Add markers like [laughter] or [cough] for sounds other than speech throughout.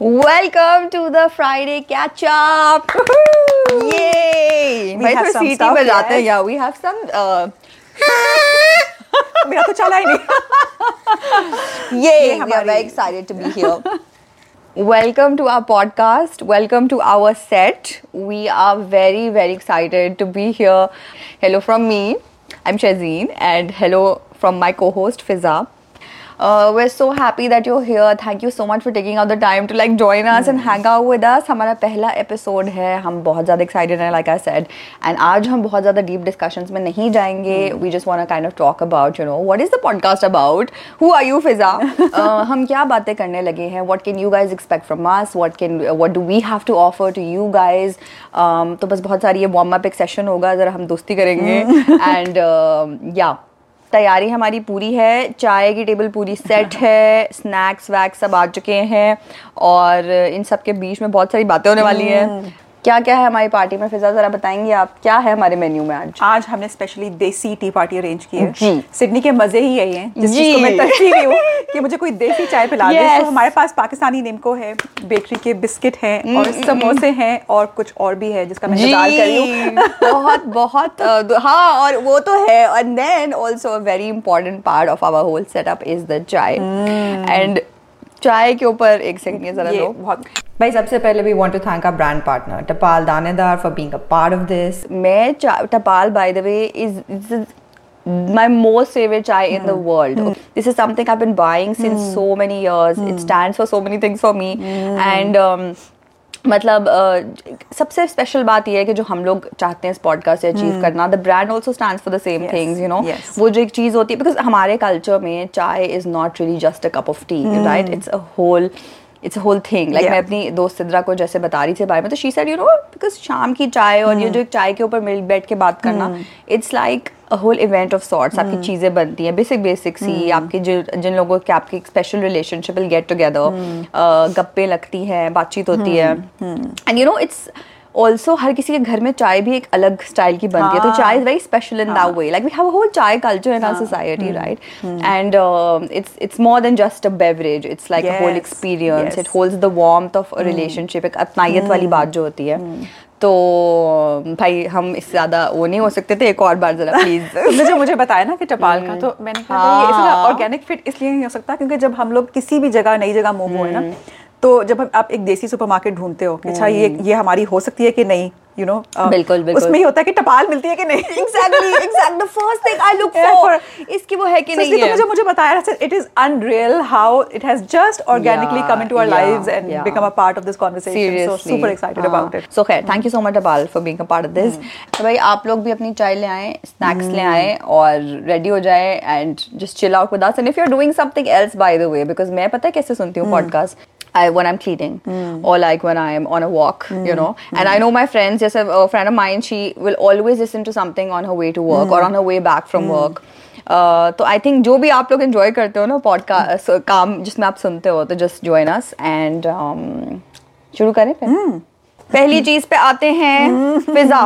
Welcome to the Friday catch up. Yay! We भाई have थोड़ा some सीटी stuff, बजाते हैं yes. या we have some uh, मेरा तो चला ही नहीं [laughs] Yay! We are हमारी- very excited to be here. Welcome to our podcast. Welcome to our set. We are very, very excited to be here. Hello from me. I'm Shazeen, and hello from my co-host Fiza. Uh, we're so happy that you're here. Thank you so much for taking out the time to like join us and hang out with us. हमारा पहला episode है। हम बहुत ज़्यादा excited हैं like I said and आज हम बहुत ज़्यादा डीप डिस्कशंस में नहीं जाएँगे. We just want kind of talk about you know what is the podcast about who are you Fiza हम क्या बातें करने लगे हैं? What can you guys expect from us what can what do we have to offer to you guys तो बस बहुत सारी ये वार्म अप एक सेशन होगा ज़रा हम दोस्ती करेंगे. [laughs] एंड या तैयारी हमारी पूरी है, चाय की टेबल पूरी सेट है स्नैक्स वैक्स सब आ चुके हैं और इन सब के बीच में बहुत सारी बातें होने वाली हैं। क्या क्या है हमारी पार्टी में? फिजा ज़रा बताएँगे आप क्या है हमारे मेन्यू में आज? आज हमने स्पेशली देसी टी पार्टी अरेंज की है। जी। सिडनी के मज़े ही यही हैं जिस जी। चीज़ को मैं तरसी गई हूँ कि मुझे कोई देसी चाय पिला दे। तो हमारे पास पाकिस्तानी निमको है बेकरी के बिस्किट हैं और Mm, समोसे हैं और कुछ और भी है जिसका मैं इंतज़ार कर रही हूँ। [laughs] बहुत बहुत हाँ और वो तो है। And then also a very important part of our whole setup is the chai and चाय के ऊपर एक सेकंड ये जरा लो बहुत भाई सबसे पहले we want to thank our brand partner Tapal Danedar for being a part of this मैं Tapal by the way is my most favorite chai in the world this is something i've been buying since so many years it stands for so many things for me and um, मतलब अ, सबसे special बात यह है कि जो हम लोग चाहते हैं इस पॉडकास्ट से अचीव करना the brand also stand for the same things you know वो जो एक चीज़ होती है बिकॉज़ हमारे कल्चर में chai is not really just a cup of tea right it's a whole it's whole thing like मैं अपनी दोस्त सिद्रा को जैसे बता रही थी बारे में तो she said you know because शाम की चाय और ये जो एक चाय के ऊपर मिल बैठ के बात करना it's like a whole event of sorts आपकी चीज़ें बनती हैं बेसिक बेसिक सी आपके जो जिन लोगों के आपकी special relationship will get together गप्पे लगती हैं बातचीत होती है। And you know it's also हर किसी के घर में चाय भी एक अलग स्टाइल की बनती है तो हाँ। Chai is very special in that have a whole chai culture in our society right? And um, it's it's more than just a beverage it's like a whole Yes, experience yes. it holds the warmth of a relationship एक अपनायत वाली बात जो होती है। तो भाई हम इससे ज़्यादा वो नहीं हो सकते थे। एक और बार जरा प्लीज़ मुझे [laughs] जो मुझे बताया ना कि टपाल का तो मैंने कहा हाँ। ऑर्गेनिक फिट इसलिए नहीं हो सकता क्योंकि जब हम लोग किसी भी जगह नई जगह मूव हुए ना तो जब हम- आप एक देसी सुपरमार्केट ढूंढते हो अच्छा ये ये हमारी हो सकती है कि नहीं? यू नो बिल्कुल, बिल्कुल। उसमें ही होता है कि टपाल मिलती है कि नहीं? [laughs] The first thing I look [laughs] Yeah, for for- इसकी वो है कि So, नहीं इसलिए है। तुमने जो मुझे बताया it is unreal how it has just organically come into our lives and become a part of this conversation so super excited. About it So खैर thank you so much Abal for being a part of this तो भाई आप लोग भी अपनी चाय ले आए स्नैक्स ले आए और रेडी हो जाए and just chill out with us and if you are doing something else by the way because मैं पता है कैसे सुनती हूँ podcast I, when I'm cleaning mm. or like when I'm on a walk, mm. you know. And I know my friends, just a, a friend of mine, she will always listen to something on her way to work or on her way back from work. Uh, तो I think जो भी आप लोग enjoy करते हो ना podcast काम जिसमें आप सुनते हो तो जस्ट ज्वाइन अस एंड शुरू करें फिर पहली चीज़ पे आते हैं फिजा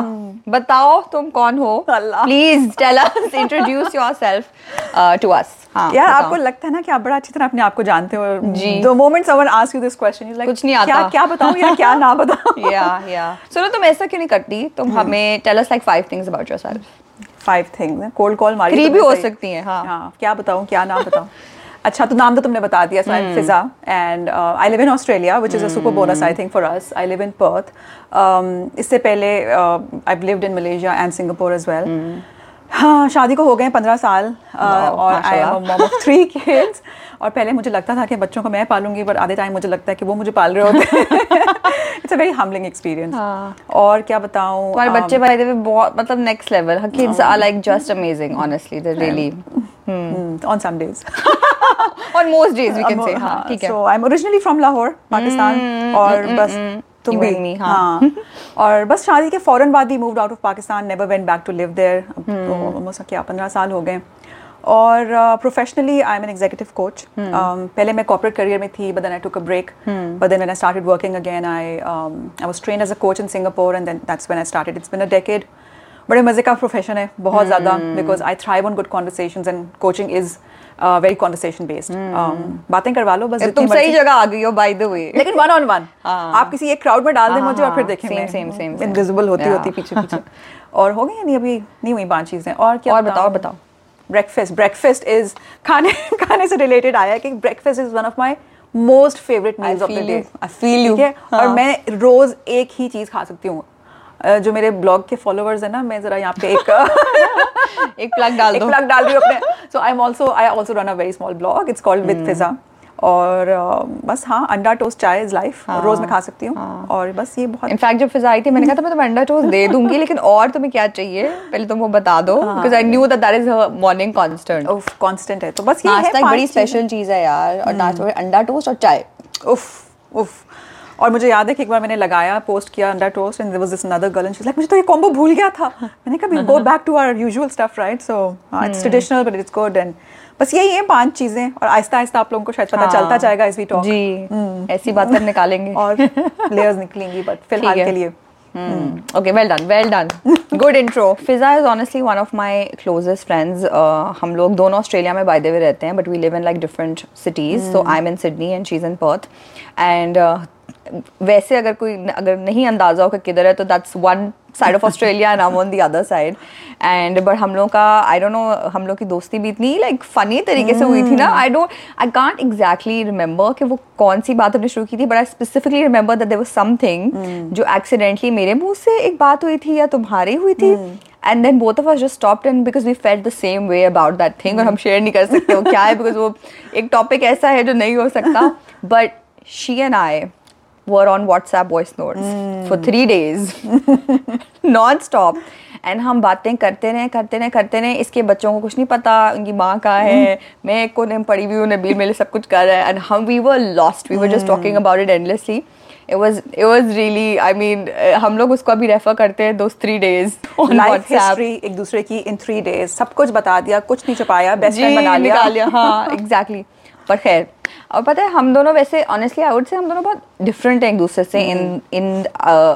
बताओ तुम कौन हो please tell us introduce yourself to us हाँ यार आपको लगता है ना कि आप बड़ा अच्छी तरह अपने आप को जानते हो? जी। The moment someone ask you this question like कुछ नहीं आता। क्या क्या बताऊँ? या क्या ना बताऊँ? [laughs] या या सुनो तुम ऐसा क्यों नहीं करती? तुम हमें tell us like five things about yourself five things cold call मारी तुमने भी हो सकती हैं, हाँ। हाँ क्या बताऊँ क्या ना बताऊँ? [laughs] अच्छा तो नाम तो तुमने बता दिया so Fiza and I live in Australia which is a super bonus I think for us I live in Perth इससे पहले I lived in Malaysia and Singapore as well हाँ शादी को हो गए पंद्रह साल और I am mom of three kids और पहले मुझे लगता था कि बच्चों को मैं पालूँगी बट आधे टाइम मुझे लगता है कि वो मुझे पाल रहे होते it's a very humbling experience. और क्या बताऊँ तुम्हारे um, बच्चे भाई देवे बहुत मतलब next level kids are like just amazing honestly they really hmm, on some days. On most days we can say हाँ ठीक है। So I'm originally from Lahore, Pakistan. और बस तुम भी। me, हाँ। हाँ। और बस शादी के फ़ौरन बाद ही out of Pakistan, never went back to live there. अब तो क्या पंद्रह साल हो गए। और professionally I am an executive coach पहले मैं कॉर्पोरेट करियर में थी but then I took a break but then when I started working again I I was trained as a coach in Singapore and then that's when I started it's been a decade बड़े मज़े का profession है बहुत ज़्यादा because I thrive on good conversation and coaching is very conversation based बातें करवा लो बस तुम सही जगह आ गई हो बाय द वे लेकिन वन ऑन वन। आप किसी एक क्राउड में डाल दें मुझे और फिर same, same, same, same. Invisible होती होती पीछे पीछे। [laughs] और हो गई नहीं अभी नहीं हुई पाँच चीज़ें। और क्या और बताओ, बताओ। ब्रेकफास्ट ब्रेकफास्ट इज़ खाने खाने से रिलेटेड आया कि breakfast is one of my most favourite meals of the day you. ठीक है? और हाँ। मैं रोज एक ही चीज़ खा सकती हूँ। जो मेरे ब्लॉग के फॉलोअर्स है ना मैं जरा यहाँ पे एक [laughs] एक प्लग डाल एक दो। प्लग डाल हूँ अपने। So I am also I also run a very small blog it's called with Fiza और बस हाँ अंडा टोस्ट चाय इज़ लाइफ रोज मैं खा सकती हूँ। और बस ये बहुत इनफैक्ट जब फिजा आई थी मैंने कहा था मैं तुम्हें अंडा टोस्ट दे दूँगी लेकिन और तुम्हें क्या चाहिए? पहले तुम वो बता दो because I knew that that is morning constant उफ कांस्टेंट है। तो बस ये है एक पाँच बड़ी स्पेशल चीज़ है यार और नाश्ता में अंडा टोस्ट और चाय। उफ उफ। और मुझे याद है कि एक बार मैंने लगाया पोस्ट किया अंडा toast and was this another girl and she like मुझे तो ये कॉम्बो भूल गया था मैंने कहा go back to our usual stuff right so it's traditional but it's good and बस यही है पाँच चीज़ें और आहिस्ता आहिस्ता आप लोगों को शायद पता हाँ, चलता जाएगा इस वी टॉक जी ऐसी बात कर निकालेंगे [laughs] और लेयर्स निकलेंगी बट [laughs] फ़िलहाल के लिए Hmm. Well done, well done. [laughs] Good intro. Fiza is honestly one of my closest friends. Uh, हम लोग दोनों ऑस्ट्रेलिया में the way रहते हैं, but we live in like different cities. So I'm in Sydney and she's in Perth. And uh, वैसे अगर कोई अगर नहीं अंदाज़ा हो कि किधर है तो that's one side of Australia and I on the other side and but हम लोग का आई डोंट नो हम लोग की दोस्ती भी इतनी लाइक फनी तरीके से हुई थी ना. I don't I can't exactly remember कि वो कौन सी बात हमने शुरू की थी but I specifically remember that there was something जो एक्सीडेंटली मेरे मुँह से एक बात हुई थी या तुम्हारी हुई थी. And then both of us just stopped and because we felt the same way about that thing और हम शेयर नहीं कर सकते वो क्या है [laughs] बिकॉज़ वो एक टॉपिक ऐसा है जो नहीं हो सकता. But she and I were on WhatsApp voice notes mm. for three days. [laughs] Non-stop. And हम बातें करते रहे करते रहे करते रहे। इसके बच्चों को कुछ नहीं पता उनकी माँ कहाँ है। मैं एक कोने में पड़ी हुई हूँ नबील मेरे सब कुछ कर रहा है। एंड हम we were lost we were just talking about it endlessly it was it was really I mean हम लोग उसको अभी रेफर करते हैं दोस्त थ्री डेज़ लाइफ हिस्ट्री एक दूसरे की इन थ्री डेज़ सब कुछ बता दिया कुछ नहीं छुपाया बेस्ट फ्रेंड बना लिया। निकाल लिया। हाँ [laughs] एग्जैक्टली पर खैर और पता है हम दोनों वैसे ऑनेस्टली आई वुड से हम दोनों बहुत डिफरेंट हैं एक दूसरे से in in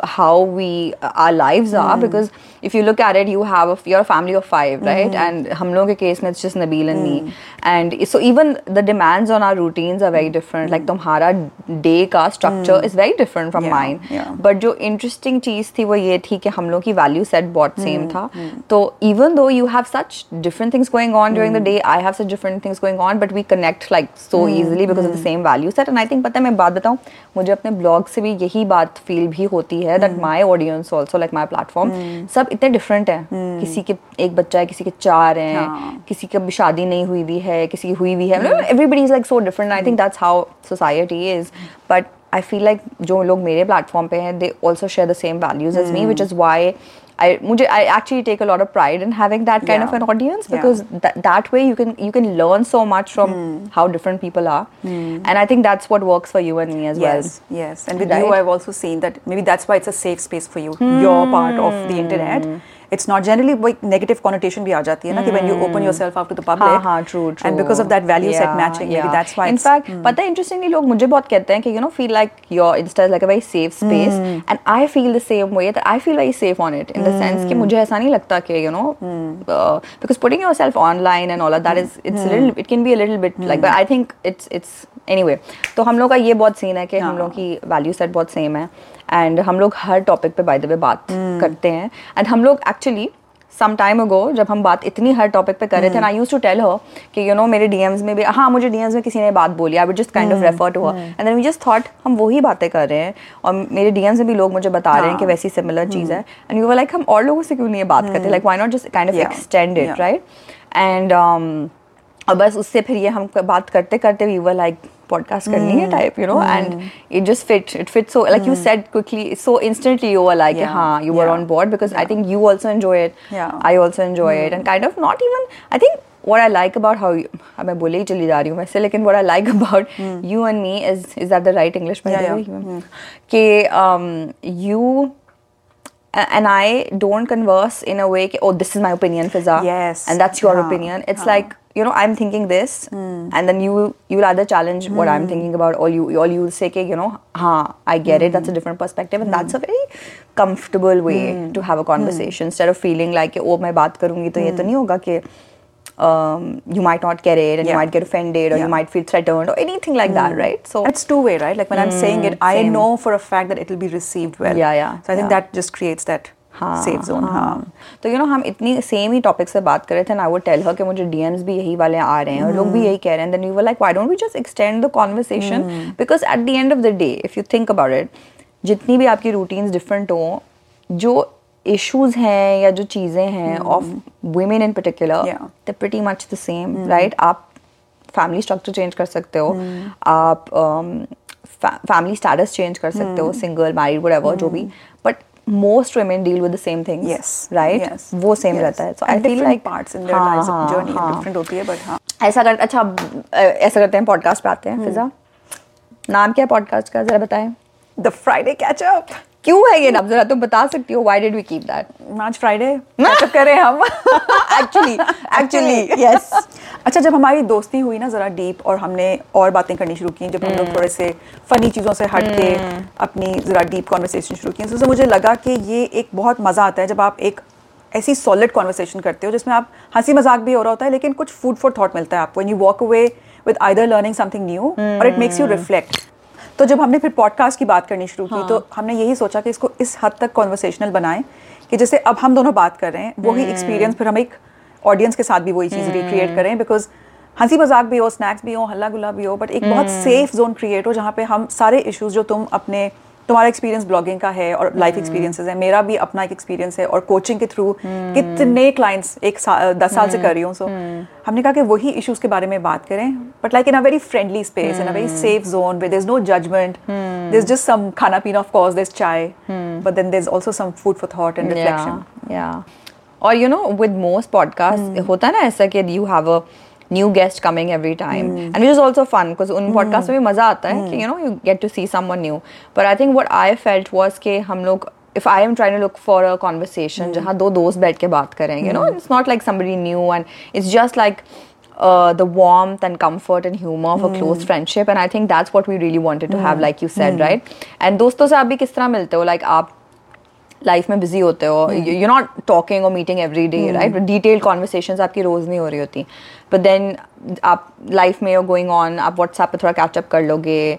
how we are lives are because if you look at it you have your family of five right and हम लोगों के केस में it's just Nabeel and me and so even the demands on our routines are very different like तुम्हारा day का structure is very different from mind but जो interesting चीज़ थी वो ये थी कि हम लोग की वैल्यू सेट बहुत सेम था. तो even though you have such different things going on during the day I have such different things going on but we connect like so easily because of the same value set and I think पता है मैं बात बताऊँ मुझे अपने blog से भी यही बात फील भी होती है that my audience also like my platform सब इतने डिफरेंट हैं। किसी के एक बच्चा है किसी के चार हैं हाँ। किसी की अभी शादी नहीं हुई भी है किसी की हुई भी है। Everybody is like so different I think that's how society is but I feel like जो लोग मेरे प्लेटफॉर्म पे हैं they also share the same values as me which is why I मुझे I actually take a lot of pride in having that kind Yeah. of an audience Yeah. because that, that way you can you can learn so much from hmm. how different people are hmm. and I think that's what works for you and me as well. Yes, yes. And with you, I've also seen that maybe that's why it's a safe space for you. Hmm. Your part of the internet. It's not generally वो एक negative connotation भी आ जाती है ना कि when you open yourself to the public हाँ true true and because of that value set matching that's why in fact पता है इंटरेस्टिंगली लोग मुझे बहुत कहते हैं कि you know feel like your insta is like a very safe space and I feel the same way that I feel very safe on it in the sense कि मुझे ऐसा नहीं लगता कि you know because putting your online and all that is it's little it can be a little bit like I think it's it's any तो हम लोग का ये बहुत सीन है कि हम लोग की वैल्यू सेट बहुत सेम है। एंड हम लोग हर टॉपिक पे बाय द वे बात करते हैं। एंड हम लोग एक्चुअली सम टाइम अगो जब हम बात इतनी हर टॉपिक पे कर रहे थे I use to tell her कि यू नो मेरे डीएम्स में भी हाँ मुझे डीएम्स में किसी ने बात बोली I would just kind of refer to her and then we just thought हम वही बातें कर रहे हैं और मेरे डीएम्स में भी लोग मुझे बता रहे हैं कि हाँ। वैसी सिमिलर चीज़ है। एंड यू लाइक हम और लोगों से क्यों नहीं ये बात करते? Like why not just kind of Yeah. Extend it right and और बस उससे फिर ये हम बात करते करते वी वर लाइक पॉडकास्ट करनी है type you know and it just fit it fit so like you said quickly so instantly you were like हाँ you were on board because I think you also enjoy it I also enjoy it and kind of not even I think what I like about how मैं बोले ही चली जा रही हूँ वैसे लेकिन what I like about you and me is is at the right English में कि you and I don't converse in a way कि, oh this is my opinion Fiza Yes. and that's your हाँ, opinion it's हाँ. like you know I'm thinking this and then you you will either challenge what I'm thinking about or you or you will say कि you know हाँ I get it that's a different perspective and that's a very comfortable way to have a conversation instead of feeling like कि, oh मैं बात करूँगी तो ये तो नहीं होगा कि um, you might not get it and you Yeah. might get offended or Yeah. you might feel threatened or anything like that, right? So it's two way, right? Like when I'm saying it, I same. know for a fact that it will be received well. Yeah, yeah, So I think yeah. that just creates that हाँ, safe zone. हाँ. हाँ. तो you know हम इतनी same ही topic से बात कर रहे थे and I would tell her कि मुझे डीएम्स भी यही वाले आ रहे हैं और लोग भी यही कह रहे हैं then you were like why don't we just extend the conversation because at the end of the day if you think about it जितनी भी आपकी रूटीन्स डिफरेंट हो जो इश्यूज़ हैं या जो चीज़ें हैं of women in particular Yeah. They pretty much the same right आप फैमिली स्ट्रक्चर चेंज कर सकते हो आप फैमिली स्टेटस चेंज कर सकते हो सिंगल मैरिड वट जो भी. But most women deal with the same things Yes. Right Yes. वो सेम Yes. रहता है. So And I feel different like parts in their lives journey different होती है, but हाँ. ऐसा कर अच्छा ऐसा करते हैं पॉडकास्ट पे आते हैं फिजा। नाम क्या है पॉडकास्ट का जरा बताएँ। The Friday catch up. क्यों है ये नाम जरा तुम बता सकती हो why did we keep that आज फ्राइडे up करें हम. एक्चुअली एक्चुअली यस अच्छा जब हमारी दोस्ती हुई ना ज़रा डीप और हमने और बातें करनी शुरू की जब हम लोग थोड़े से फ़नी चीज़ों से हट के अपनी ज़रा डीप कॉन्वर्सेशन शुरू की तो उससे मुझे लगा कि ये एक बहुत मज़ा आता है जब आप एक ऐसी सॉलिड कॉन्वर्सेशन करते हो जिसमें आप हँसी मज़ाक भी हो रहा होता है लेकिन कुछ फ़ूड फॉर थॉट मिलता है आपको and you walk away with either learning something new और इट मेक्स यू रिफ्लेक्ट तो जब हमने फिर पॉडकास्ट की बात करनी शुरू की तो हमने यही सोचा कि इसको इस हद तक कॉन्वर्सेशनल बनाएँ कि जैसे अब हम दोनों बात कर रहे हैं वही एक्सपीरियंस फिर हम एक ऑडियंस के साथ भी वही चीज़ रिक्रिएट करें बिकॉज़ हँसी मज़ाक भी हो स्नैक्स भी हो हल्ला गुला भी हो बट एक बहुत सेफ़ जोन क्रिएट हो जहाँ पे हम सारे इश्यूज़ जो तुम अपने तुम्हारा एक्सपीरियंस ब्लॉगिंग का है और लाइफ एक्सपीरियंसेस है मेरा भी अपना एक एक्सपीरियंस है और कोचिंग के थ्रू कितने क्लाइंट्स एक सा, दस साल से कर रही हूँ सो हमने कहा कि वही इश्यूज़ के बारे में बात करें but like in a very friendly space in a very safe zone with is no judgement is just some खाना पीना ऑफ़ कोर्स देर चाय but then is also some food for thought and reflection या और you know with most podcast होता है ना ऐसा कि you have a new guest coming every time and which is also fun because उन podcast में भी मजा आता है कि you know you get to see someone new पर I think what I felt was के हम लोग if I am trying to look for a conversation जहाँ दो दोस्त बैठ के बात करें you know it's not like somebody new and it's just like uh, the warmth and comfort and humor of a close friendship and I think that's what we really wanted to have like you said right and दोस्तों से आप भी किस तरह मिलते हो like आप life में बिज़ी होते हो यू नॉट टॉकिंग और meeting every day right detail conversation आपकी रोज नहीं हो रही होती। बट देन आप लाइफ में गोइंग ऑन आप व्हाट्सएप पे थोड़ा कैचअप कर लोगे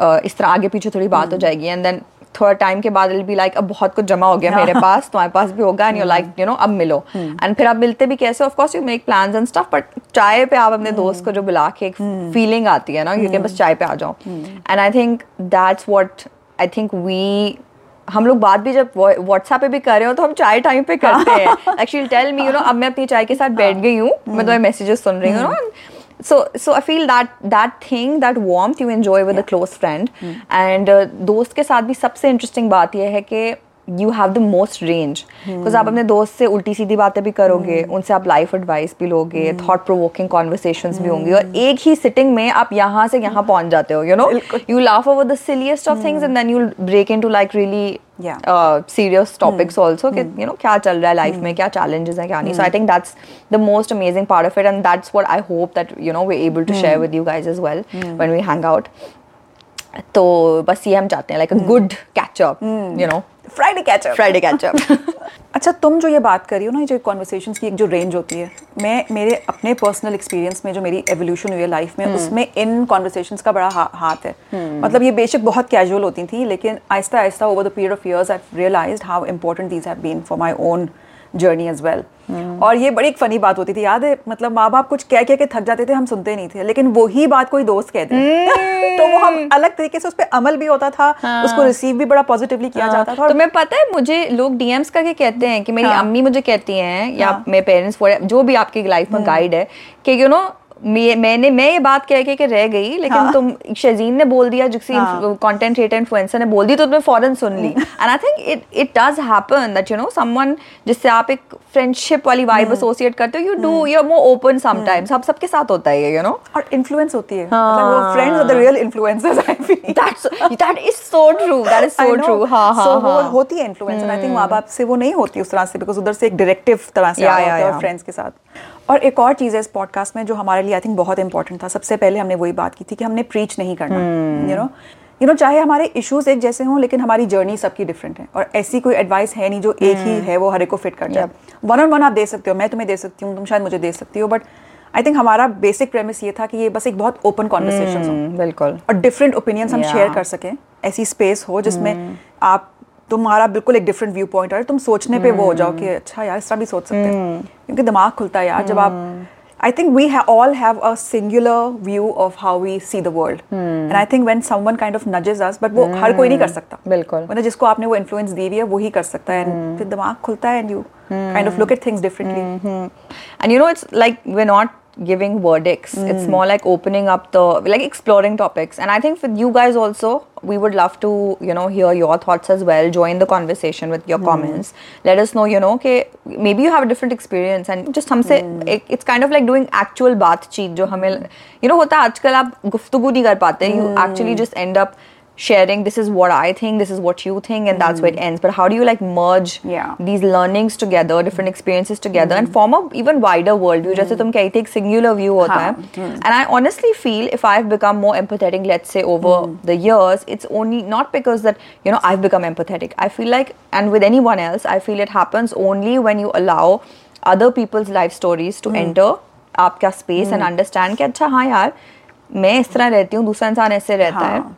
uh, इस तरह आगे पीछे थोड़ी बात हो जाएगी। एंड देन थोड़ा टाइम के बाद विल बी लाइक अब बहुत कुछ जमा हो गया मेरे [laughs] पास तुम्हारे पास भी होगा and you like you know अब मिलो। एंड फिर आप मिलते भी कैसे of course you make plans and stuff but चाय पे आप अपने दोस्त को जो बुला के एक फीलिंग आती है ना यू बस चाय पे आ जाओ। And I think that's what I think we हम लोग बात भी जब व्हाट्सएप पे भी कर रहे हो तो हम चाय टाइम पे करते हैं। Actually tell me you know अब मैं अपनी चाय के साथ बैठ गई हूँ। मैं तुम्हारे मैसेजेस सुन रही हूँ so so i feel that that thing that warmth you enjoy with a close friend and uh, दोस्त के साथ भी सबसे इंटरेस्टिंग बात यह है कि you have the most range because आप अपने दोस्त से उल्टी सीधी बातें भी करोगे hmm. उनसे आप लाइफ एडवाइस भी लोगे थॉट प्रोवोकिंग कॉन्वर्सेशन भी होंगी। और एक ही सिटिंग में आप यहाँ से यहाँ पहुँच जाते हो you know you laugh over the silliest of things and then you break in to like really serious topics also कि यू नो क्या चल रहा है लाइफ में क्या चैलेंजेस हैं क्या नहीं। So I think that's the most amazing part of it and that's what I hope that you know we able to share with you guys as well when we hang out तो बस ये हम चाहते हैं like a good catch up you know Friday catch up Friday catch up अच्छा तुम जो ये बात कर रही हो ना जो कॉन्वर्सेशन की एक जो रेंज होती है मैं मेरे अपने पर्सनल एक्सपीरियंस में जो मेरी एवोल्यूशन हुई है लाइफ में उसमें इन कॉन्वर्सेशन का बड़ा हा, हाथ है। मतलब ये बेशक बहुत कैजुअल होती थी लेकिन आहिस्ता आहिस्ता over the period of years I realize how important these have been for my own journey as well और ये बड़ी एक फनी बात होती थी याद है? मतलब माँ बाप कुछ कह कह के थक जाते थे हम सुनते नहीं थे लेकिन वही बात कोई दोस्त कहते [laughs] तो वो हम अलग तरीके से उस पर अमल भी होता था हाँ। उसको रिसीव भी बड़ा पॉजिटिवली किया हाँ। जाता था तो मैं पता है मुझे लोग डीएम्स करके कहते हैं कि मेरी हाँ। अम्मी मुझे कहती हैं या मेरे पेरेंट्स जो भी आपकी लाइफ में गाइड है कि यू नो मैंने मैं ये बात कह के, के रह गई लेकिन हाँ। तुम शजीन ने बोल दिया जिसकी हाँ। कंटेंट क्रिएटर इन्फ्लुएंसर ने बोल दी तो तुमने फ़ौरन सुन ली। And I think it it does happen that you know someone जिससे आप एक फ्रेंडशिप वाली वाइब एसोसिएट करते हो you do you are more open sometimes अब सबके साथ होता है यू नो और इन्फ्लुएंस होती है। मतलब वो friends are the real influencers I feel that's that is so true that is so true हाँ हाँ सो वो होती है इन्फ्लुएंस एंड आई थिंक माँ बाप से वो नहीं होती उस तरह से बिकॉज़ उधर से एक डायरेक्टिव तरह से Yeah, आ रहा होता है फ्रेंड्स के साथ। और एक और चीज़ है इस पॉडकास्ट में जो हमारे लिए आई थिंक बहुत इंपॉर्टेंट था। सबसे पहले हमने वही बात की थी कि हमने प्रीच नहीं करना यू नो यू नो चाहे हमारे इश्यूज़ एक जैसे हों लेकिन हमारी जर्नी सबकी डिफरेंट है। और ऐसी कोई एडवाइस है नहीं जो एक hmm. ही है वो हर एक को फिट कर जाए। वन ऑन वन आप दे सकते हो मैं तुम्हें दे सकती हूँ तुम शायद मुझे दे सकती हो बट आई थिंक हमारा बेसिक प्रेमिस ये था कि ये बस एक बहुत ओपन कॉन्वर्सेशन हो। हम्म, बिल्कुल। और डिफरेंट ओपिनियंस हम Yeah. शेयर कर सकें ऐसी स्पेस हो जिसमें आप तुम्हारा बिल्कुल एक डिफरेंट व्यू पॉइंट है तुम सोचने पे वो हो जाओ कि अच्छा यार इस तरह भी सोच सकते हैं। क्योंकि दिमाग खुलता है यार जब आप I think we all have a singular view of how we see the world and I think when someone kind of nudges us but वो हर कोई नहीं कर सकता। बिल्कुल। मतलब जिसको आपने वो इन्फ्लुएंस दी हुई है वही कर सकता है। And फिर दिमाग खुलता है and you kind of look at things differently And you know, it's like we're not giving verdicts. It's more like opening up the, like exploring topics. And I think with you guys also, we would love to, you know, hear your thoughts as well. Join the conversation with your comments. Let us know, you know, okay, maybe you have a different experience and just हमसे एक it's kind of like doing actual बातचीत जो हमें, you know, होता है आजकल आप गुफ्तगू नहीं कर पाते. You actually just end up sharing this is what I think, this is what you think, and that's where it ends. But how do you like merge Yeah. these learnings together, different experiences together, and form a even wider worldview? जैसे तुम कहती एक singular view होता हाँ, है. And I honestly feel if I've become more empathetic, let's say over the years, it's only not because that you know I've become empathetic. I feel like, and with anyone else, I feel it happens only when you allow other people's life stories to enter आपका space and understand कि अच्छा हाँ यार मैं इस तरह रहती हूँ दूसरा इंसान ऐसे रहता है हाँ हाँ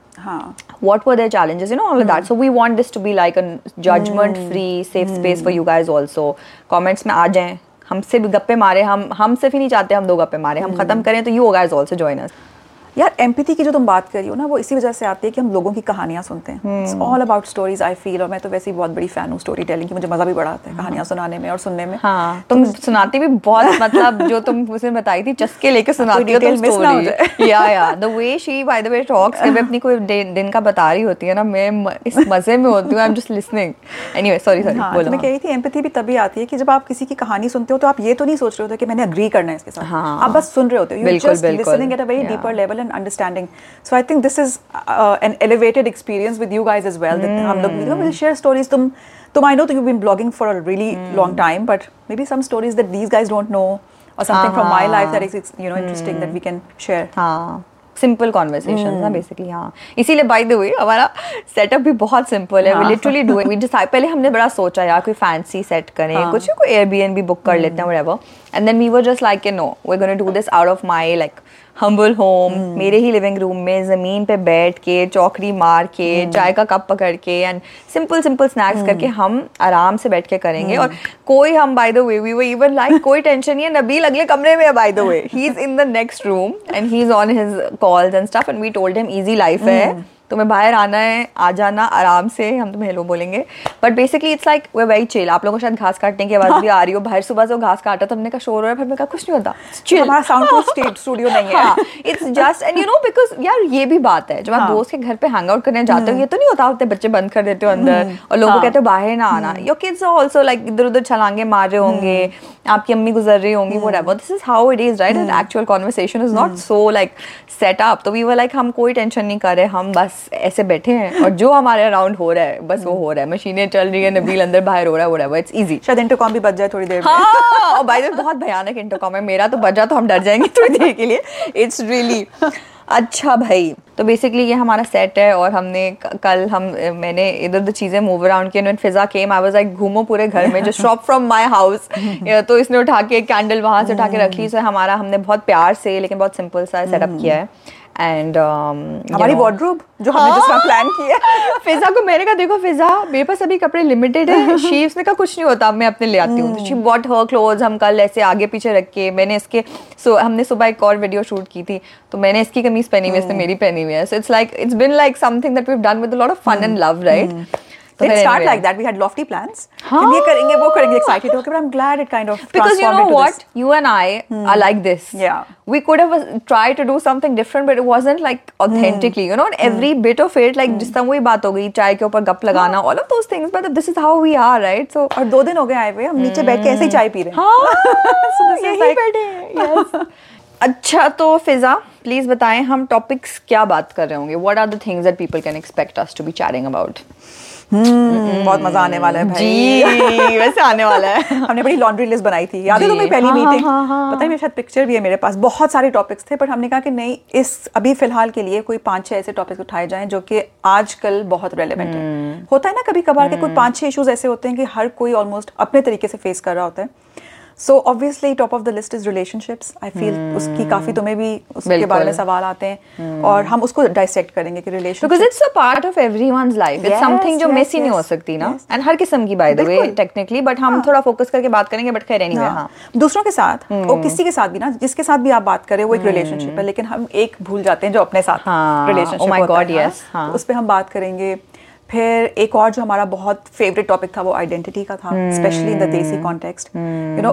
what were their challenges you know all of that so we want this to be like a judgment free safe space for you guys also comments में आ जाएँ हमसे भी गप्पे मारे हम हम सिर्फ़ ही नहीं चाहते हम दो गप्पे मारे हम खत्म करें तो you guys also join us यार एम्पैथी की जो तुम बात कर रही हो ना वो इसी वजह से आती है कि हम लोगों की कहानियाँ सुनते हैं। It's all about stories I feel और मैं तो वैसे ही बहुत बड़ी फ़ैन हूँ स्टोरी टेलिंग की मुझे मज़ा भी बड़ा आता है कहानियाँ सुनाने में और सुनने में। हाँ तुम सुनाती भी बहुत मतलब जो तुम उसे बताई थी चस्के लेके [laughs] सुनाती हो तुम स्टोरी या या the way she by the way talks जब अपनी कोई दिन का बता रही होती है ना मैं इस मज़े में होती हूँ I am just listening anyway sorry sorry हाँ तो बोलो मैं कह रही थी एम्पैथी भी तभी आती है कि जब आप किसी की कहानी सुनते हो तो आप ये तो नहीं सोच रहे होते कि मैंने अग्री करना है इसके साथ। हाँ। आप बस सुन रहे होते हो। You just listening at a very deeper level And understanding so I think this is an elevated experience with you guys as well हम लोग you know will share stories तुम तुम I know you been blogging for a really long time but maybe some stories that these guys don't know or something from my life that is you know interesting that we can share हाँ simple conversation ना basically हाँ इसीलिए bye the वे हमारा setup भी बहुत simple है we literally do we decide पहले हमने बड़ा सोचा यार कोई फैंसी सेट करें हाँ. कुछ कोई एयरबीएनबी बुक कर लेते हैं whatever and then we were just like no we gonna do this out of my like humble home मेरे ही लिविंग रूम में ज़मीन पे बैठ के चौकड़ी मार के चाय का कप पकड़ के एंड सिंपल सिंपल स्नैक्स करके हम आराम से बैठ के करेंगे। और कोई हम by the way we were even like कोई टेंशन नहीं है नबील अगले कमरे में by the way he is in the next room and he is on his calls and stuff and we told him easy life है [laughs] तुम्हें बाहर आना है आ जाना आराम से हम तुम्हें हेलो बोलेंगे। But basically it's like we very chill आप लोगों को शायद घास काटने की आवाज़ भी आ रही हो। बाहर सुबह से घास काटा तो हमने कहा शोर हो रहा है। फिर मैंने कहा कुछ नहीं होता। हमारा साउंड प्रूफ स्टेट स्टूडियो नहीं है। It's just and you know because यार ये भी बात है। जब आप हाँ। दोस्त के घर पे हैंग आउट करने जाते हो ये तो नहीं होता होते बच्चे बंद कर देते हो अंदर और लोगों को हाँ। कहते हो बाहर ना आना। योर किड्स आल्सो लाइक इधर उधर छलांगे मार रहे होंगे आपकी अम्मी गुजर रही होंगी whatever this is how it is right and actual conversation is not so like set up तो वी वर लाइक हम कोई टेंशन नहीं कर रहे हम बस ऐसे बैठे हैं और जो हमारे अराउंड हो रहा है बस वो हो रहा है। मशीनें चल रही है नबील अंदर बाहर हो रहा है व्हाटएवर इट्स इजी शायद इंटरकॉम भी बच जाए थोड़ी देर हाँ और बाय द बहुत भयानक इंटरकॉम है। मेरा तो बजा तो हम डर जाएँगे थोड़ी देर के लिए। इट्स रियली अच्छा भाई। तो बेसिकली ये हमारा सेट है और हमने कल हम मैंने इधर उधर चीज़ें मूव अराउंड की and Fiza came I was like घूमो पूरे घर में जो शॉप फ्रॉम माय हाउस तो इसने उठा के कैंडल वहाँ से उठा के रख ली। सो हमारा हमने बहुत प्यार से लेकिन बहुत सिंपल सा सेटअप किया है। एंड हमारी वार्ड्रोब जो हमने जिसका प्लान किया फिजा को मैंने कहा देखो फिजा मेरे पास अभी कपड़े लिमिटेड है। शी उसने कहा कुछ नहीं होता मैं अपने ले आती हूँ। शी बॉट हर क्लोथ हम कल ऐसे आगे पीछे रख के मैंने इसके सो हमने सुबह एक और वीडियो शूट की थी। तो मैंने इसकी कमीज पहनी हुई है इसने मेरी पहनी हुई है। So it's like it's been like something that we done with lot of fun and love right दो दिन हो गए हम नीचे बैठ के ऐसे चाय पी रहे अच्छा तो फिजा प्लीज़ बताएँ हम टॉपिक्स क्या बात कर रहे होंगे? What are the things that people can expect us to be chatting about बहुत मज़ा आने वाला है भाई। जी। [laughs] वैसे आने वाला है। हमने बड़ी लॉन्ड्री लिस्ट बनाई थी। याद है तुम्हें पहली हाँ, मीटिंग हाँ, हाँ, पता है मेरे साथ पिक्चर भी है मेरे पास। बहुत सारे टॉपिक्स थे बट हमने कहा कि नहीं इस अभी फ़िलहाल के लिए कोई पाँच छह ऐसे टॉपिक्स उठाए जाएँ जो कि आजकल बहुत रेलेवेंट हम्म। है होता है ना कभी कभार के कोई पाँच छह इशूज ऐसे होते हैं कि हर कोई ऑलमोस्ट अपने तरीके से फेस कर रहा होता है। So obviously top of the list is relationships I feel उसकी काफ़ी तुम्हें भी उसके बारे में सवाल आते हैं और हम उसको डाइसेक्ट करेंगे कि relation because it's a part of everyone's life it's something जो मिस ही नहीं हो सकती ना। Yes. एंड हर किस्म की by the way technically but हम थोड़ा फोकस करके बात करेंगे बट खैर एनीवे हाँ। दूसरों के साथ और किसी के साथ भी ना जिसके साथ भी आप बात करें वो एक रिलेशनशिप है लेकिन हम एक भूल जाते हैं जो अपने साथ हाँ, रिलेशनशिप my God, yes, हाँ। उस पर हम बात करेंगे। फिर एक और जो हमारा बहुत फेवरेट टॉपिक था वो आइडेंटिटी का था especially in the desi context you know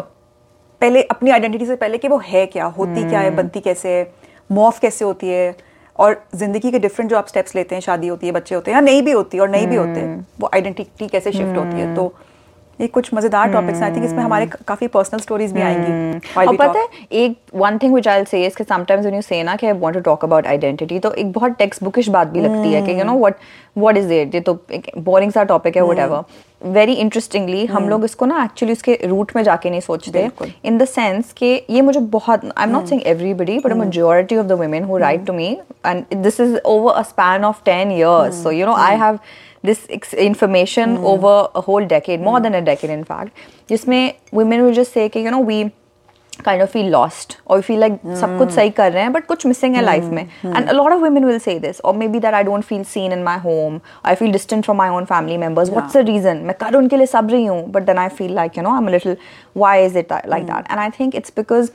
पहले अपनी आइडेंटिटी से पहले कि वो है क्या होती क्या है बनती कैसे है मॉफ कैसे होती है और ज़िंदगी के डिफरेंट जो आप स्टेप्स लेते हैं शादी होती है बच्चे होते हैं या नहीं भी होती और नहीं भी होते वो आइडेंटिटी कैसे शिफ्ट होती है? तो ये कुछ मज़ेदार टॉपिक्स आई थिंक इसमें हमारे काफ़ी पर्सनल स्टोरीज भी आएँगी। और पता है एक वन थिंग विच आई से इसके समटाइम्स व्हेन यू से ना कि I want to talk about identity तो एक बहुत टेक्स्ट बुकिश बात भी लगती है कि you know what what is it ये तो एक बोरिंग सा टॉपिक है व्हाटएवर वेरी इंटरेस्टिंगली हम लोग इसको ना एक्चुअली उसके रूट में जाके नहीं सोचते। इन द सेंस कि ये मुझे बहुत I am not saying everybody but a majority of the women who write to me and this is over a span of 10 years so you know i have this ex- information over a whole decade more than a decade in fact जिसमें women will just say कि you know we kind of feel lost or we feel like सब कुछ सही कर रहे हैं but कुछ missing है life में and a lot of women will say this or maybe that I don't feel seen in my home I feel distant from my own family members what's the reason मैं कर उनके लिए सब रही हूँ but then I feel like you know I'm a little why is it like that and I think it's because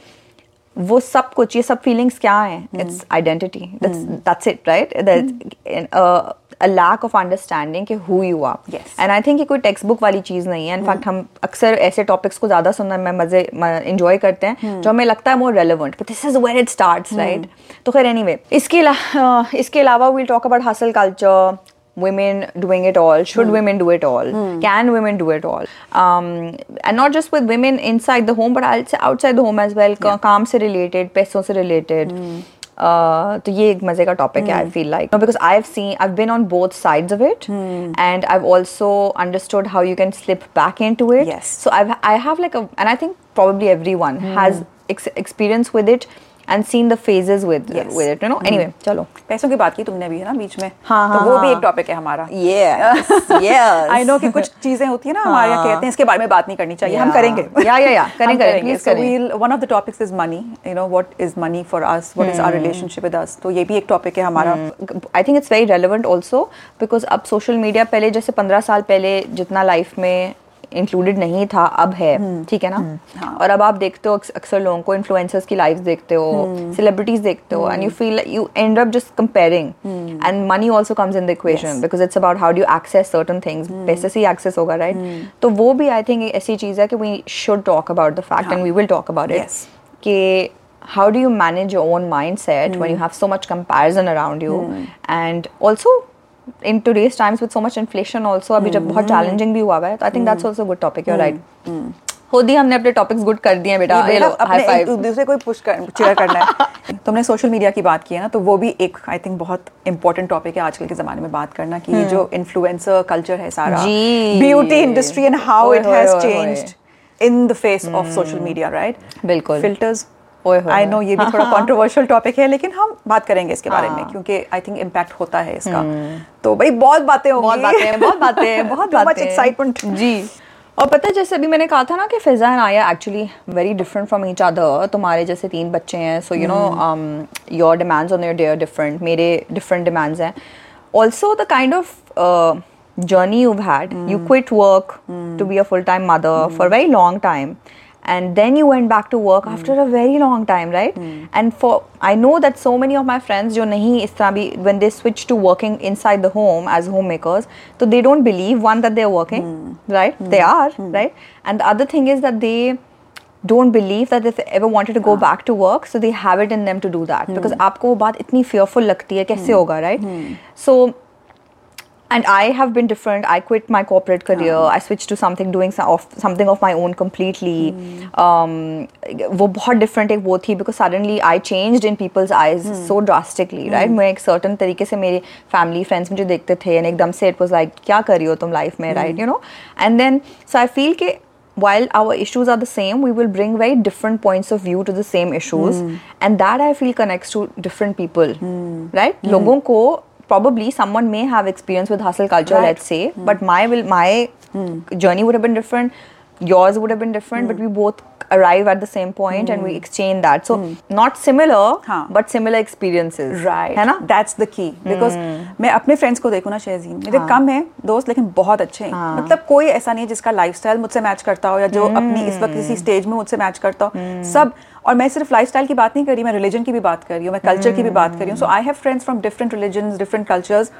वो सब कुछ ये सब फीलिंग्स क्या हैं it's identity that's it right a lack of understanding कि who you are Yes. and I think ये कोई टेक्स्ट बुक वाली चीज़ नहीं है इनफैक्ट हम अक्सर ऐसे टॉपिक्स को ज़्यादा सुनने में मज़े इंजॉय करते हैं जो हमें लगता है more relevant but this is where it starts right तो खैर एनीवे इसके अला- अ, इसके अलावा we'll talk about hustle culture women doing it all should women do it all can women do it all um, and not just with women inside the home but outside the home as well का- काम से related पैसों से related uh, तो ये एक मज़े का टॉपिक है I feel like because I have seen I been on both sides of it and I also understood how you can slip back into it Yes. so I've I have like a and I think probably everyone has ex- seen the phases with Yes. with it you know anyway चलो पैसों की बात की तुमने भी है ना बीच में हाँ, तो हाँ, वो भी हाँ। एक टॉपिक है हमारा yes आई नो कि कुछ चीज़ें होती है ना हमारे यहाँ हाँ। कहते हैं इसके बारे में बात नहीं करनी चाहिए हम. करेंगे Yeah, yeah, yeah. करें, हम करें, So करें। of the topics is money you know what is money for us what is our Hmm. relationship with us तो ये भी एक टॉपिक है हमारा I think it's very relevant also because अब सोशल मीडिया पहले जैसे पंद्रह साल पहले जितना लाइफ में इंक्लूडेड नहीं था अब है ठीक है ना? और अब आप देखते हो अक्सर लोगों को इन्फ्लुएंसर्स की लाइफ देखते हो सेलिब्रिटीज देखते हो and you feel you end up just comparing and money also comes in the equation because it's about how do access certain things पैसे से ही एक्सेस होगा राइट तो वो भी आई थिंक ऐसी चीज़ है कि we should talk about the fact and we will talk about it. कि how do you manage your own mindset when you have so much comparison around you and also in today's times with so much inflation also अभी जब बहुत challenging भी हुआ है तो I think that's also a good topic you're right. हो दी हमने अपने टॉपिक्स गुड कर दिए बेटा। ये लो दूसरे को पुश कर cheer करना है। [laughs] तुमने सोशल मीडिया की बात की है ना तो वो भी एक आई थिंक बहुत इंपॉर्टेंट टॉपिक है आजकल के जमाने में बात करना कि ये जो इन्फ्लुएंसर कल्चर है सारा। Beauty industry and how it has. Changed in the face of social media right बिल्कुल। फिल्टर्स आई नो ये भी थोड़ा [laughs] कंट्रोवर्शियल टॉपिक है लेकिन हम बात करेंगे इसके बारे में हाँ। क्योंकि आई थिंक इम्पैक्ट होता है इसका। तो भाई बहुत बातें होंगी। बहुत बातें बहुत बातें [laughs] बहुत Too much जी। और पता है जैसे अभी मैंने कहा था ना कि Fiza and I actually very different from each other तुम्हारे जैसे तीन बच्चे हैं so you know your demands on your they're different मेरे डिफरेंट डिमांड्स हैं। Also the kind of journey you've had you quit work to be a full-time mother for a very long time and then you went back to work mm. after a very long time right? Mm. and for i know that so many of my friends jo nahi is bhi, when they switch to working inside the home as homemakers so they don't believe one that they're working hmm. right? Hmm. They are hmm. right? And the other thing is that they don't believe that if they ever wanted to go ah. back to work so they have it in them to do that. Because aapko wo baat itni fearful lagti hai kaise hoga right? So and I have been different. I quit my corporate career. I switched to something doing some of something of my own completely. Um, वो बहुत different एक वो थी because suddenly I changed in people's eyes so drastically, right? मैं एक certain तरीके से मेरे family friends मुझे देखते थे and एकदम से it was like क्या कर रही हो तुम life में, right? You know? And then so I feel कि while our issues are the same, we will bring very different points of view to the same issues, and that I feel connects to different people, right? लोगों को probably someone may have experience with hustle culture, Right. let's say, hmm. but my will my hmm. journey would have been different. Yours would have been different, hmm. but we both arrive at the same point mm. and we exchange that. So mm. not similar, हाँ. but similar experiences. Right है ना? That's the key because मैं अपने friends को देखूँ ना शेजीन मेरे कम है दोस्त लेकिन बहुत अच्छे हैं हाँ। मतलब कोई ऐसा नहीं है जिसका लाइफस्टाइल मुझसे मैच करता हो या जो अपनी इस वक्त किसी स्टेज में मुझसे मैच करता हो सब और मैं सिर्फ़ लाइफस्टाइल की बात नहीं कर रही मैं रिलीजन की भी बात कर रही हूँ मैं कल्चर mm. की भी बात कर रही हूँ so I have friends from different religion different cultures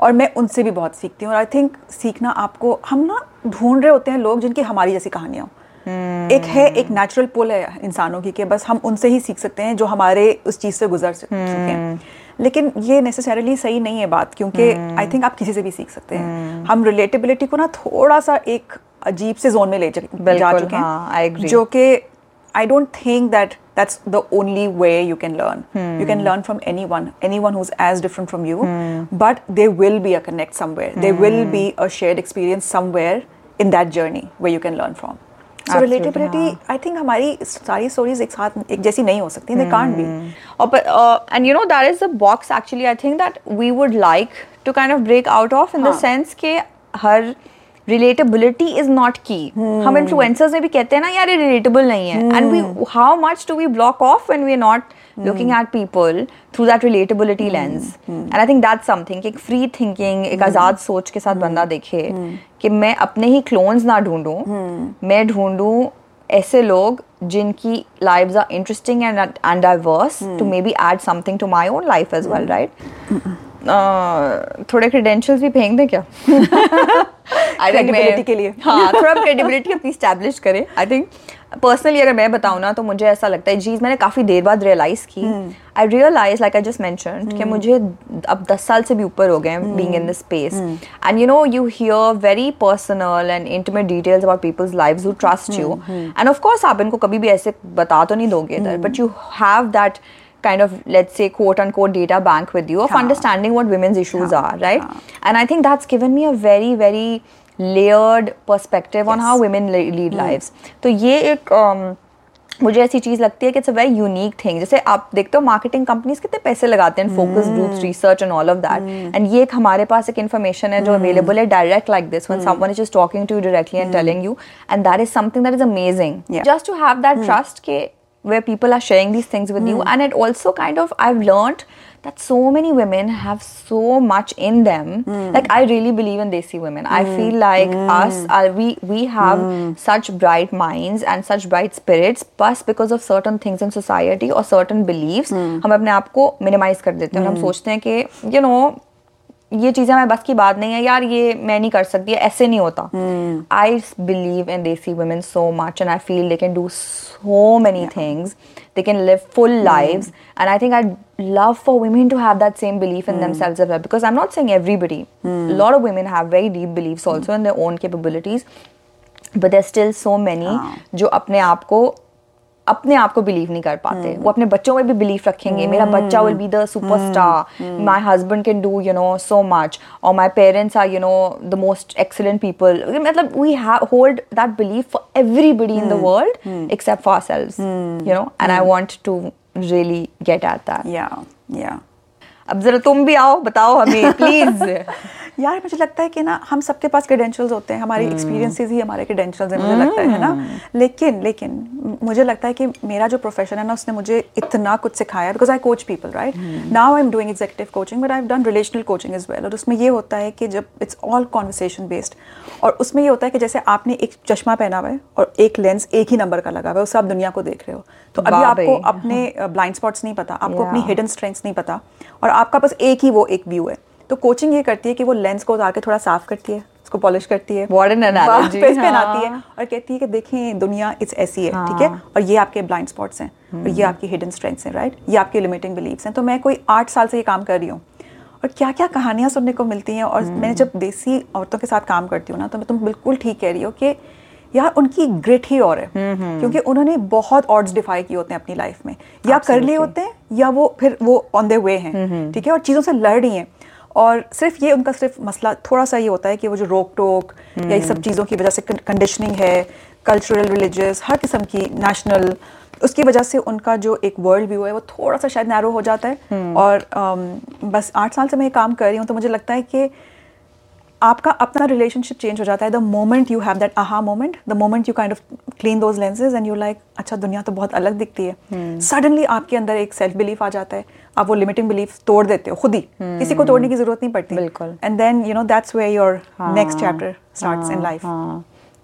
और मैं उनसे भी बहुत सीखती हूँ और आई थिंक सीखना आपको हम ना ढूंढ रहे होते हैं लोग जिनकी हमारी जैसी कहानियाँ हो एक है एक नेचुरल पुल है इंसानों की कि बस हम उनसे ही सीख सकते हैं जो हमारे उस चीज़ से गुजर सकते हैं। लेकिन ये नेसेसरली सही नहीं है बात क्योंकि आई थिंक आप किसी से भी सीख सकते हैं। हम रिलेटेबिलिटी को ना थोड़ा सा एक अजीब से जोन में ले जा चुके हैं। जो कि I don't think that that's the only way you can learn you can learn from anyone anyone who's as different from you but they will be a connect somewhere they will be a shared experience somewhere in that journey way you can learn from so relatability I think हमारी सारी stories एक साथ एक जैसी नहीं हो सकती they can't be और and you know that is a box actually I think that we would like to kind of break out of in the sense के हर रिलेटेबिलिटी इज़ नॉट की हम hmm. इन्फ्लुएंसर्स में भी कहते हैं ना यार रिलेटेबल नहीं है. And we how much to we block off and we are not looking at people through that relatability lens and I think that something एक फ्री थिंकिंग एक hmm. आज़ाद सोच के साथ hmm. बंदा देखे कि मैं अपने ही क्लोन्स ना ढूंढूं मैं ढूंढूं ऐसे लोग जिनकी life are interesting and and diverse to maybe add something to my own life as well right थोड़े credentials भी फेंक दें क्या? Credibility के लिए। हाँ [laughs] थोड़ा क्रेडिबिलिटी अपनी स्टैब्लिश करें। आई थिंक पर्सनली अगर मैं बताऊँ ना तो मुझे ऐसा लगता है चीज़ मैंने काफ़ी देर बाद रियलाइज़ की। I realize like I just mention कि मुझे अब दस साल से भी ऊपर हो गए हैं being in this space and you know you hear very personal and intimate details about people's lives who trust you and of course आप इनको कभी भी ऐसे बता तो नहीं दोगे इधर but you have that kind of let's say quote unquote data bank with you of हाँ. understanding what women's issues हाँ, are right हाँ. and i think that's given me a very very layered perspective on Yes. how women le- lead lives तो ये एक um, मुझे ऐसी चीज लगती है कि it's a very unique thing जैसे आप देखते हो मार्केटिंग कंपनीज कितने पैसे लगाते हैं focus groups research and all of that and ये एक हमारे पास एक इन्फॉर्मेशन है जो अवेलेबल है direct like this when someone is just talking to you directly and telling you and that is something that is amazing Yeah. just to have that trust ke, where people are sharing these things with mm. you hmm. and it also kind of i've learned that so many women have so much in them. Mm. like i really believe in desi women. Mm. i hmm. feel like hmm. us are, we we have such bright minds and such bright spirits plus because of certain things in society or certain beliefs hum apne aap minimize kar dete hain hum sochte hain ki you know ये चीज़ें हमारे बस की बात नहीं है यार ये मैं नहीं कर सकती ऐसे नहीं होता। I believe in desi women so much and I feel they can do so many things they can live full life and I think I love for women to have that same belief in themselves as because I am not saying everybody lot of women have very deep believe also in their own capabilities but there still so many जो अपने आप को अपने आप को believe नहीं कर पाते। वो अपने बच्चों में भी बिलीव रखेंगे। मेरा बच्चा will be the superstar my husband can do you know so much और my parents are you know the most excellent people मतलब we hold that believe for everybody in the world except for ourselves you know and I want to really get at that. Yeah. Yeah. अब जरा तुम भी आओ बताओ हमें [laughs] please यार मुझे लगता है कि ना हम सबके पास क्रेडेंशियल्स होते हैं। हमारे एक्सपीरियंसेस ही हमारे क्रेडेंशियल्स हैं मुझे लगता है ना? लेकिन लेकिन मुझे लगता है कि मेरा जो प्रोफेशन है ना उसने मुझे इतना कुछ सिखाया because I coach people right now I am doing executive coaching but I have done relational coaching is well और उसमें ये होता है कि जब इट्स ऑल कॉन्वर्सेशन बेस्ड और उसमें ये होता है कि जैसे आपने एक चश्मा पहना हुआ है और एक लेंस एक ही नंबर का लगा हुआ है उस आप दुनिया को देख रहे हो। तो अभी आपको अपने ब्लाइंड स्पॉट्स नहीं पता आपको अपनी हिडन स्ट्रेंथ्स नहीं पता और आपका बस एक ही वो एक व्यू है। तो कोचिंग ये करती है कि वो लेंस को उतार के थोड़ा साफ़ करती है उसको पॉलिश करती है। An analogy, वापस पहनाती है हाँ। और कहती है कि देखें दुनिया इट्स ऐसी है ठीक है? और ये आपके ब्लाइंड स्पॉट्स हैं और ये आपकी हिडन स्ट्रेंथ्स हैं राइट ये आपके लिमिटिंग बिलीव्स हैं। तो मैं कोई आठ साल से ये काम कर रही हूँ और क्या क्या कहानियाँ सुनने को मिलती हैं और मैंने जब देसी औरतों के साथ काम करती हूँ ना तो मैं तुम बिल्कुल ठीक कह रही हो कि यार उनकी ग्रिट ही और है। क्योंकि उन्होंने बहुत ऑर्ड्स डिफाई किए होते हैं अपनी लाइफ में। या कर लिए होते हैं या वो फिर वो ऑन द वे हैं ठीक है? और चीज़ों से लड़ रही हैं। और सिर्फ़ ये उनका सिर्फ़ मसला थोड़ा सा ये होता है कि वो जो रोक टोक hmm. या ये सब चीज़ों की वजह से कंडीशनिंग है कल्चरल रिलीजियस हर किस्म की नेशनल उसकी वजह से उनका जो एक वर्ल्ड व्यू है वो थोड़ा सा शायद नैरो हो जाता है hmm. और um, बस आठ साल से मैं ये काम कर रही हूँ तो मुझे लगता है कि आपका अपना रिलेशनशिप चेंज हो जाता है। The moment you have that aha moment the moment you kind of clean those lenses and you like अच्छा दुनिया तो बहुत अलग दिखती है। Suddenly hmm. आपके अंदर एक सेल्फ बिलीफ आ जाता है। आप वो लिमिटिंग बिलीफ तोड़ देते हो खुद ही। hmm. किसी को तोड़ने की ज़रूरत नहीं पड़ती। बिल्कुल। And then you know that's way your next chapter start in life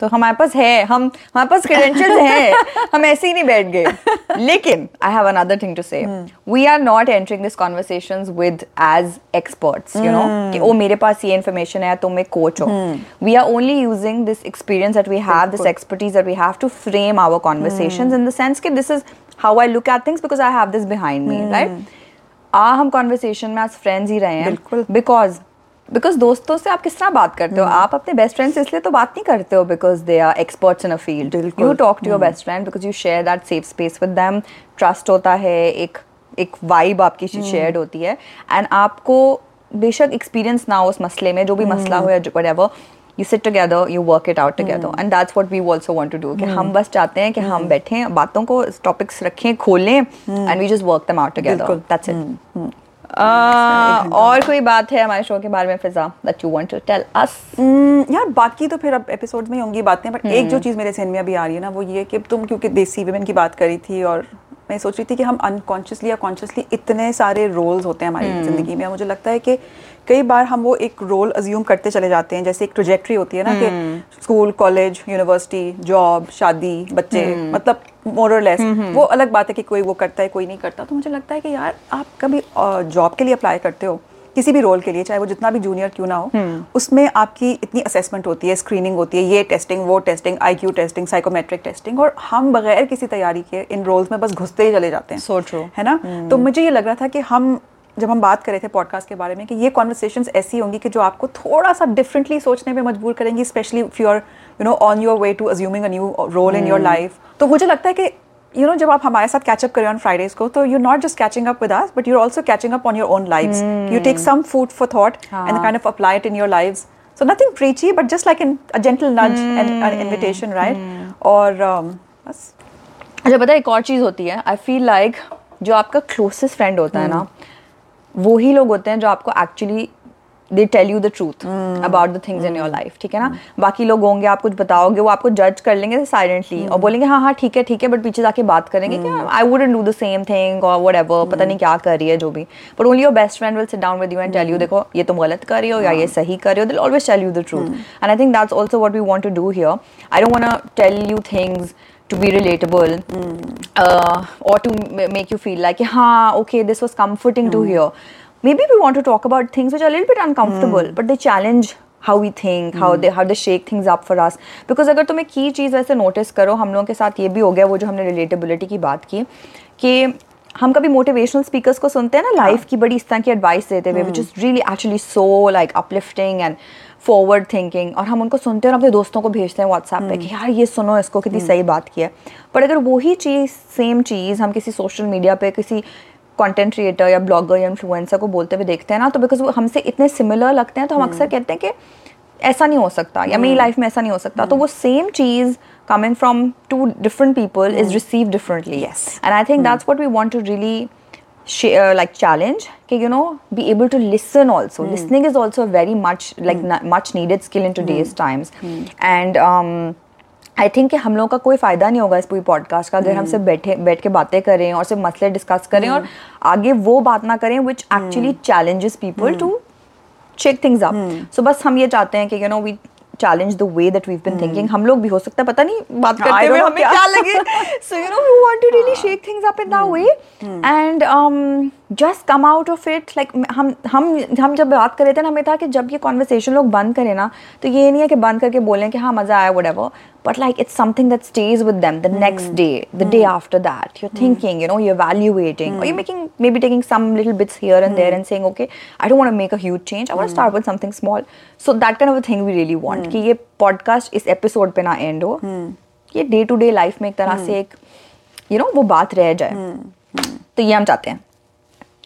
तो हमारे पास है हम हमारे पास क्रेडेंशियल्स [laughs] हैं। हम ऐसे ही नहीं बैठ गए। लेकिन I have another thing to say we are not entering this conversations with as experts you know कि ओ मेरे पास ये इन्फॉर्मेशन है तुम एक कोच हो. We are only using this experience that we have this expertise that we have to frame our conversations in the sense कि this is how I look at things because I have this behind me right आ हम conversation में आज friends ही रहे हैं because because दोस्तों से आप किस तरह बात करते हो? हम्म। आप अपने बेस्ट फ्रेंड से इसलिए तो बात नहीं करते हो because they are experts in a field you talk to your. Best friend because you share that safe space with them trust होता है एक एक वाइब आपकी शेयर्ड हम्म। होती है। एंड आपको बेशक एक्सपीरियंस ना हो उस मसले में जो भी मसला हम्म। हो या what you sit together you work it out together. and that's what we also want to do कि हम बस चाहते हैं कि हम बैठें बातों को टॉपिक्स रखें खोलें एंड work them out together. बिल्कुल। that's it. Uh, और कोई बात है हमारे शो के बारे में Fiza that you want to tell us यार बाकी तो फिर अब एपिसोड में ही होंगी बातें बट एक जो हम्म। चीज़ मेरे सहन में अभी आ रही है ना वो ये कि तुम क्योंकि देसी वुमेन की बात करी थी और मैं सोच रही थी कि हम अनकॉन्शियसली या कॉन्शियसली इतने सारे रोल्स होते हैं हमारी हम्म। ज़िंदगी में मुझे लगता है कि कई बार हम वो एक रोल अज्यूम करते चले जाते हैं जैसे एक ट्रोजेक्ट्री होती है ना हम्म। कि स्कूल कॉलेज यूनिवर्सिटी जॉब शादी बच्चे हम्म। मतलब मोर और लेस वो अलग बात है कि कोई वो करता है कोई नहीं करता तो मुझे लगता है कि यार आप कभी जॉब के लिए अप्लाई करते हो किसी भी रोल के लिए चाहे वो जितना भी जूनियर क्यों ना हो उसमें आपकी इतनी असेसमेंट होती है स्क्रीनिंग होती है ये टेस्टिंग वो testing IQ testing psychometric testing और हम बगैर किसी तैयारी के इन रोल्स में बस घुसते ही चले जाते हैं true. है ना तो मुझे ये लग रहा था कि हम जब हम बात कर रहे थे पॉडकास्ट के बारे में कि ये कॉन्वर्सेशन ऐसी होंगी कि जो आपको थोड़ा सा डिफरेंटली सोचने पे मजबूर करेंगी especially if you are you know on your way to assuming a new role in your life तो मुझे लगता है कि यू नो जब आप हमारे साथ कैचअप करें ऑन फ्राइडेज को तो you not just catching up with us but you also catching up on your own lives you take some food for thought and kind of apply it in your lives so nothing but just like in a gentle nudge and an invitation, right? और um, बस। अच्छा पता एक और चीज़ होती है। I feel like जो आपका क्लोजेस्ट फ्रेंड होता है ना वो ही लोग होते हैं जो आपको actually they tell you the truth about the things in your life ठीक है ना? Mm. बाकी लोग होंगे आप कुछ बताओगे वो आपको जज कर लेंगे साइलेंटली mm. और बोलेंगे हाँ हाँ ठीक है ठीक है बट पीछे जाके बात करेंगे mm. कि I wouldn't do the same thing और वट एवर पता नहीं क्या कर रही है जो भी. But only your best friend will sit down with you and tell you देखो ये तुम गलत कर रही हो या ये सही कर रही हो they'll always tell you the truth and I think that's also what we want to do here I don't want tell you things to be relatable mm. uh, or to m- make you feel like हाँ okay this was comforting mm. to hear maybe we want to talk about things which are a little bit uncomfortable mm. but they challenge how we think how they how they shake things up for us because अगर तुम एक की चीज़ ऐसे notice करो हम लोगों के साथ ये भी हो गया वो जो हमने रिलेटेबिलिटी की बात की कि हम कभी मोटिवेशनल स्पीकर्स को सुनते हैं ना लाइफ की बड़ी इस तरह की एडवाइस देते हुए which is really actually so like uplifting and forward thinking और हम उनको सुनते हैं और अपने दोस्तों को भेजते हैं व्हाट्सएप पे कि यार ये सुनो इसको कितनी सही बात की है। पर अगर वही चीज़ सेम चीज़ हम किसी सोशल मीडिया पे किसी कंटेंट क्रिएटर या ब्लॉगर या इन्फ्लुएंसर को बोलते हुए देखते हैं ना तो बिकॉज़ वो हमसे इतने सिमिलर लगते हैं तो हम अक्सर कहते हैं कि ऐसा नहीं हो सकता या मेरी लाइफ में ऐसा नहीं हो सकता। तो वो same cheese coming from two different people is receive and i think that's what we want to really share like challenge okay, you know be able to listen also mm. listening is also a very much like na- much needed skill in today's mm. times and um I think कि हम लोगों का कोई फ़ायदा नहीं होगा इस पूरी पॉडकास्ट का अगर हम सिर्फ़ बैठे बैठ के बातें करें और सिर्फ़ मसले डिस्कस करें और आगे वो बात ना करें which actually challenges people to check things up so बस हम ये चाहते हैं कि you know we challenge the way that we been thinking हम लोग भी हो सकता है पता नहीं बात I करते [laughs] हुए know हमें क्या। लगे? So you know we want to really shake things up in that way and um just come out of it like हम हम हम जब बात कर रहे थे ना हमें था कि जब ये कॉन्वर्सेशन लोग बंद करें ना तो ये नहीं है कि बंद करके बोलें कि हाँ मज़ा आया whatever but like it's something that stage with them the next day the day after that you're thinking you know you're evaluating you making maybe taking some little bits here and there and saying okay I dot want make a change I want start with something small so that can our thing we really want कि ये podcast इस episode पर ना and हो। hmm. ये day to day life में एक तरह hmm. से एक यू नो वो बात रह जाए। hmm. तो ये हम चाहते हैं।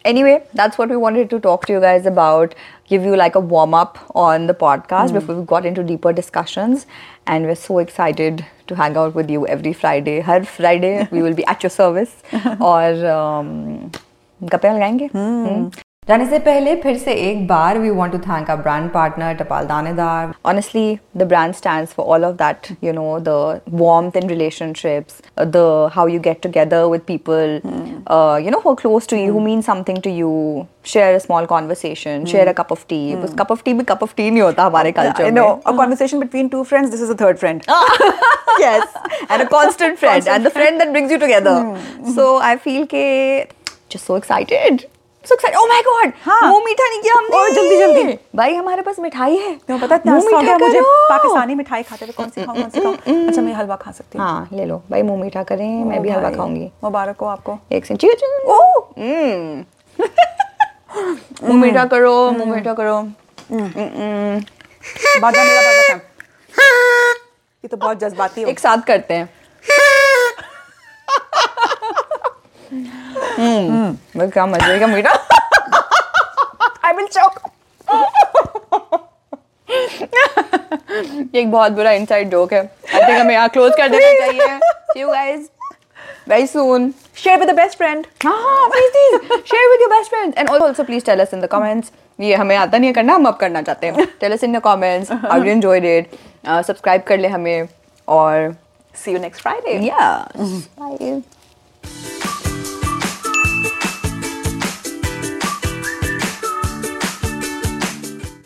anyway, that's what we wanted to talk to you guys about, give you like a warm up on the podcast before we got into deeper discussions. And we're so excited to hang out with you every Friday. Her Friday, we will be at your service. [laughs] और um, गप्पे लगाएंगे Hmm. जाने से पहले फिर से एक बार we want to thank our brand partner Tapal Danedar honestly the brand stands for all of that you know the warmth in relationships uh, the how you get together with people uh, you know who are close to you who mean something to you share a small conversation share a cup of tea उस cup of tea भी cup of tea नहीं होता हमारे culture I know. A conversation between two friends. This is a third friend. [laughs] में yes and a constant friend and the friend that brings you together so I feel के just so excited So excited oh my god! हाँ। मुँह मीठा नहीं किया हमने। ओह, जल्दी, जल्दी। भाई हमारे पास मिठाई है। तुम्हें पता है इतना हो गया मुझे पाकिस्तानी मिठाई खाते हुए कौन सी खाऊं कौन सी खाऊं? अच्छा मैं हलवा खा सकती हूँ। हाँ ले लो। भाई मुँह मीठा करें मैं भी हलवा खाऊँगी। मुबारक हो आपको। एक सेकंड चीज़ ओ! मुँह मीठा करो मुँह मीठा करो। बाजा मेरा बाजा था ये तो बहुत जज्बाती हो। एक साथ करते हैं। हम्म। बस क्या मज़े का मीठा आई विल चॉक ये एक बहुत बुरा इनसाइड जोक है। आई थिंक हमें यहाँ क्लोज कर देना चाहिए। See you guys very soon share with the best friend हाँ please please share with your best friends and also please tell us in the comments ये हमें आता नहीं है करना हम अब करना चाहते हैं। Tell us in the comments how you enjoyed it subscribe कर ले हमें। और see you next Friday yeah bye